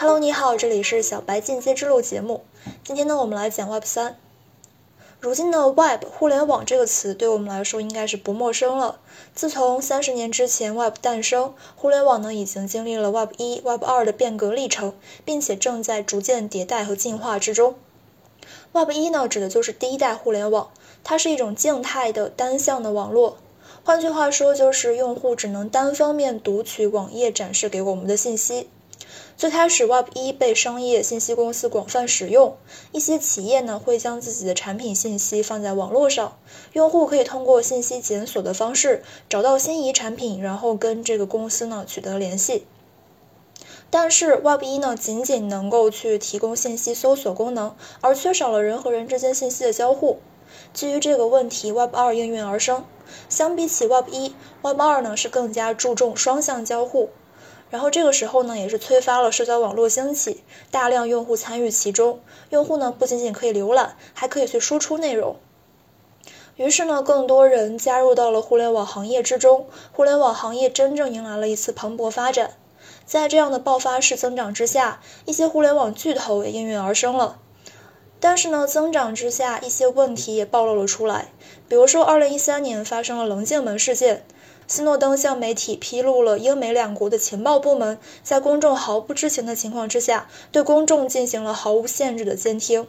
Hello，你好，这里是小白进阶之路节目。今天呢，我们来讲 Web 三。如今呢 Web 互联网这个词对我们来说应该是不陌生了。自从三十年之前 Web 诞生，互联网呢已经经历了 Web 一、Web 二的变革历程，并且正在逐渐迭代和进化之中。Web 一呢，指的就是第一代互联网，它是一种静态的单向的网络。换句话说，就是用户只能单方面读取网页展示给我们的信息。最开始，Web 一被商业信息公司广泛使用。一些企业呢会将自己的产品信息放在网络上，用户可以通过信息检索的方式找到心仪产品，然后跟这个公司呢取得联系。但是，Web 一呢仅仅能够去提供信息搜索功能，而缺少了人和人之间信息的交互。基于这个问题，Web 二应运而生。相比起 Web 一，Web 二呢是更加注重双向交互。然后这个时候呢，也是催发了社交网络兴起，大量用户参与其中。用户呢不仅仅可以浏览，还可以去输出内容。于是呢，更多人加入到了互联网行业之中，互联网行业真正迎来了一次蓬勃发展。在这样的爆发式增长之下，一些互联网巨头也应运而生了。但是呢，增长之下，一些问题也暴露了出来。比如说，二零一三年发生了棱镜门事件。斯诺登向媒体披露了英美两国的情报部门在公众毫不知情的情况之下，对公众进行了毫无限制的监听。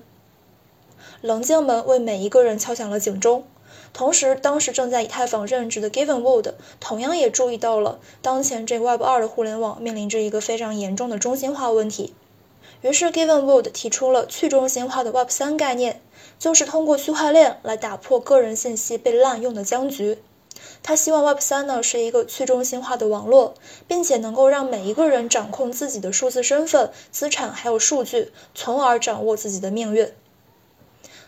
棱镜门为每一个人敲响了警钟。同时，当时正在以太坊任职的 Gavin Wood 同样也注意到了当前这 Web 二的互联网面临着一个非常严重的中心化问题。于是，Gavin Wood 提出了去中心化的 Web 三概念，就是通过区块链来打破个人信息被滥用的僵局。他希望 Web 三呢是一个去中心化的网络，并且能够让每一个人掌控自己的数字身份、资产还有数据，从而掌握自己的命运。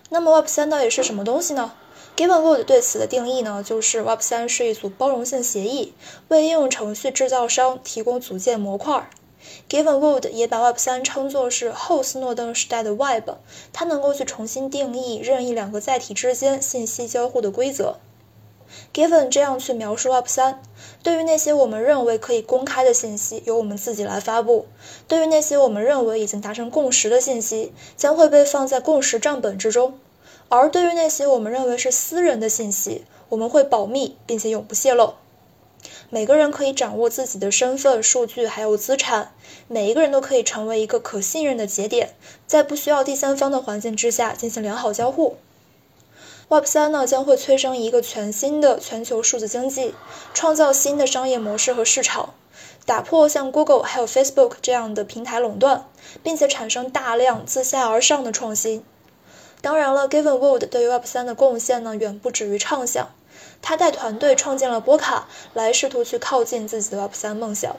那么 Web 三到底是什么东西呢？GivenWood 对此的定义呢，就是 Web 三是一组包容性协议，为应用程序制造商提供组件模块。GivenWood 也把 Web 三称作是后斯诺登时代的 Web，它能够去重新定义任意两个载体之间信息交互的规则。Given 这样去描述 Web 三，对于那些我们认为可以公开的信息，由我们自己来发布；对于那些我们认为已经达成共识的信息，将会被放在共识账本之中；而对于那些我们认为是私人的信息，我们会保密并且永不泄露。每个人可以掌握自己的身份、数据还有资产，每一个人都可以成为一个可信任的节点，在不需要第三方的环境之下进行良好交互。Web 三呢将会催生一个全新的全球数字经济，创造新的商业模式和市场，打破像 Google 还有 Facebook 这样的平台垄断，并且产生大量自下而上的创新。当然了，Gavin Wood 对于 Web 三的贡献呢远不止于畅想，他带团队创建了波卡，来试图去靠近自己的 Web 三梦想。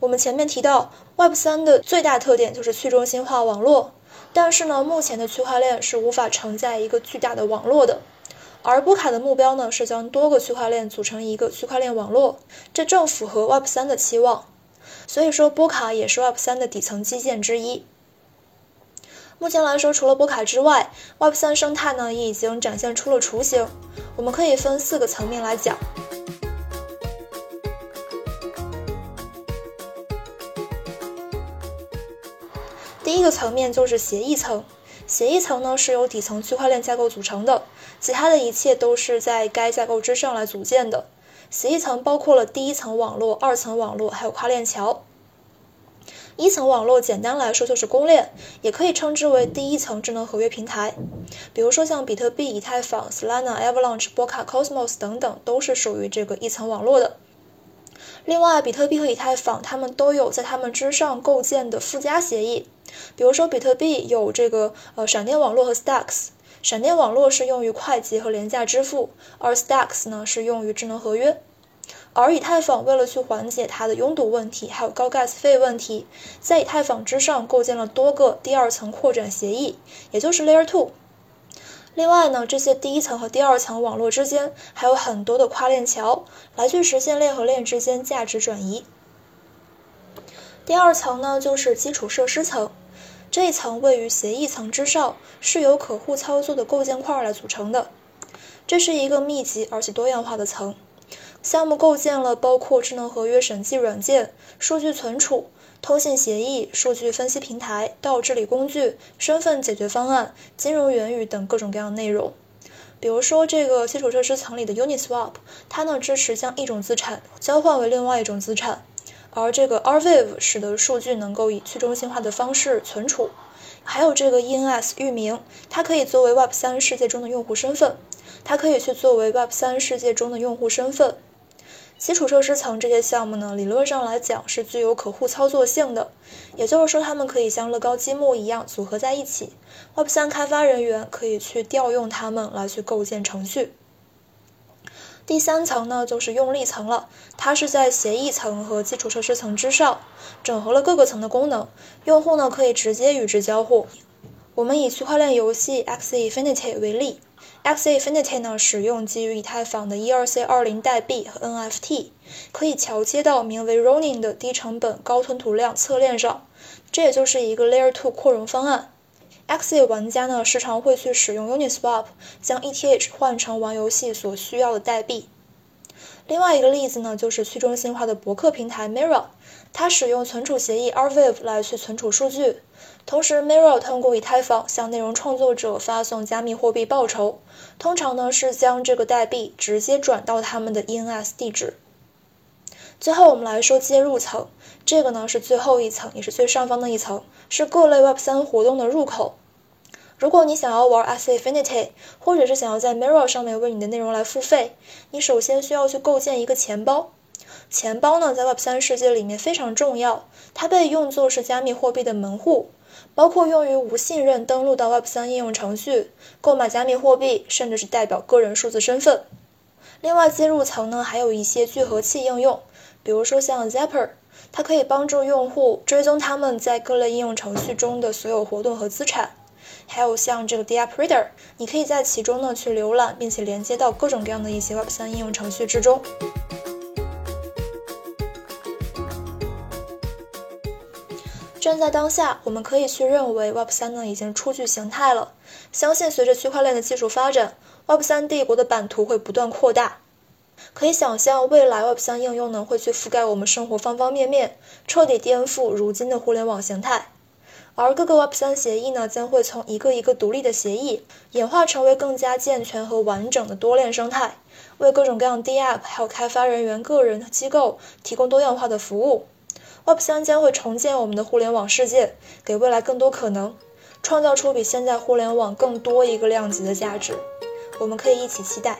我们前面提到，Web 三的最大特点就是去中心化网络。但是呢，目前的区块链是无法承载一个巨大的网络的，而波卡的目标呢是将多个区块链组成一个区块链网络，这正符合 Web 三的期望。所以说，波卡也是 Web 三的底层基建之一。目前来说，除了波卡之外，Web 三生态呢也已经展现出了雏形。我们可以分四个层面来讲。第一个层面就是协议层，协议层呢是由底层区块链架构组成的，其他的一切都是在该架构之上来组建的。协议层包括了第一层网络、二层网络，还有跨链桥。一层网络简单来说就是公链，也可以称之为第一层智能合约平台。比如说像比特币、以太坊、Solana、Avalanche、波卡、Cosmos 等等，都是属于这个一层网络的。另外，比特币和以太坊它们都有在它们之上构建的附加协议。比如说，比特币有这个呃闪电网络和 Stacks，闪电网络是用于快捷和廉价支付，而 Stacks 呢是用于智能合约。而以太坊为了去缓解它的拥堵问题，还有高 gas 费问题，在以太坊之上构建了多个第二层扩展协议，也就是 Layer Two。另外呢，这些第一层和第二层网络之间还有很多的跨链桥，来去实现链和链之间价值转移。第二层呢，就是基础设施层，这一层位于协议层之上，是由可互操作的构建块来组成的。这是一个密集而且多样化的层。项目构建了包括智能合约审计软件、数据存储、通信协议、数据分析平台、道治理工具、身份解决方案、金融元宇等各种各样的内容。比如说，这个基础设施层里的 Uniswap，它呢支持将一种资产交换为另外一种资产，而这个 RViv 使得数据能够以去中心化的方式存储。还有这个 ENS 域名，它可以作为 Web 三世界中的用户身份，它可以去作为 Web 三世界中的用户身份。基础设施层这些项目呢，理论上来讲是具有可互操作性的，也就是说，它们可以像乐高积木一样组合在一起。Web 三开发人员可以去调用它们来去构建程序。第三层呢，就是用力层了，它是在协议层和基础设施层之上，整合了各个层的功能，用户呢可以直接与之交互。我们以区块链游戏 X Infinity 为例，X Infinity 呢使用基于以太坊的 ERC20 代币和 NFT，可以桥接到名为 Ronin 的低成本高吞吐量侧链上，这也就是一个 Layer 2扩容方案。Axie 玩家呢，时常会去使用 Uniswap 将 ETH 换成玩游戏所需要的代币。另外一个例子呢，就是去中心化的博客平台 Mirror，它使用存储协议 RVIV 来去存储数据。同时，Mirror 通过以太坊向内容创作者发送加密货币报酬，通常呢是将这个代币直接转到他们的 ENS 地址。最后，我们来说接入层，这个呢是最后一层，也是最上方的一层，是各类 Web 三活动的入口。如果你想要玩 Axie Infinity，或者是想要在 Mirror 上面为你的内容来付费，你首先需要去构建一个钱包。钱包呢，在 Web 三世界里面非常重要，它被用作是加密货币的门户，包括用于无信任登录到 Web 三应用程序、购买加密货币，甚至是代表个人数字身份。另外，接入层呢，还有一些聚合器应用。比如说像 Zapper，它可以帮助用户追踪他们在各类应用程序中的所有活动和资产。还有像这个 Dapp Reader，你可以在其中呢去浏览，并且连接到各种各样的一些 Web 三应用程序之中。站在当下，我们可以去认为 Web 三呢已经初具形态了。相信随着区块链的技术发展，Web 三帝国的版图会不断扩大。可以想象，未来 Web 三应用呢会去覆盖我们生活方方面面，彻底颠覆如今的互联网形态。而各个 Web 三协议呢，将会从一个一个独立的协议，演化成为更加健全和完整的多链生态，为各种各样 DApp 还有开发人员、个人机构提供多样化的服务。Web 三将会重建我们的互联网世界，给未来更多可能，创造出比现在互联网更多一个量级的价值。我们可以一起期待。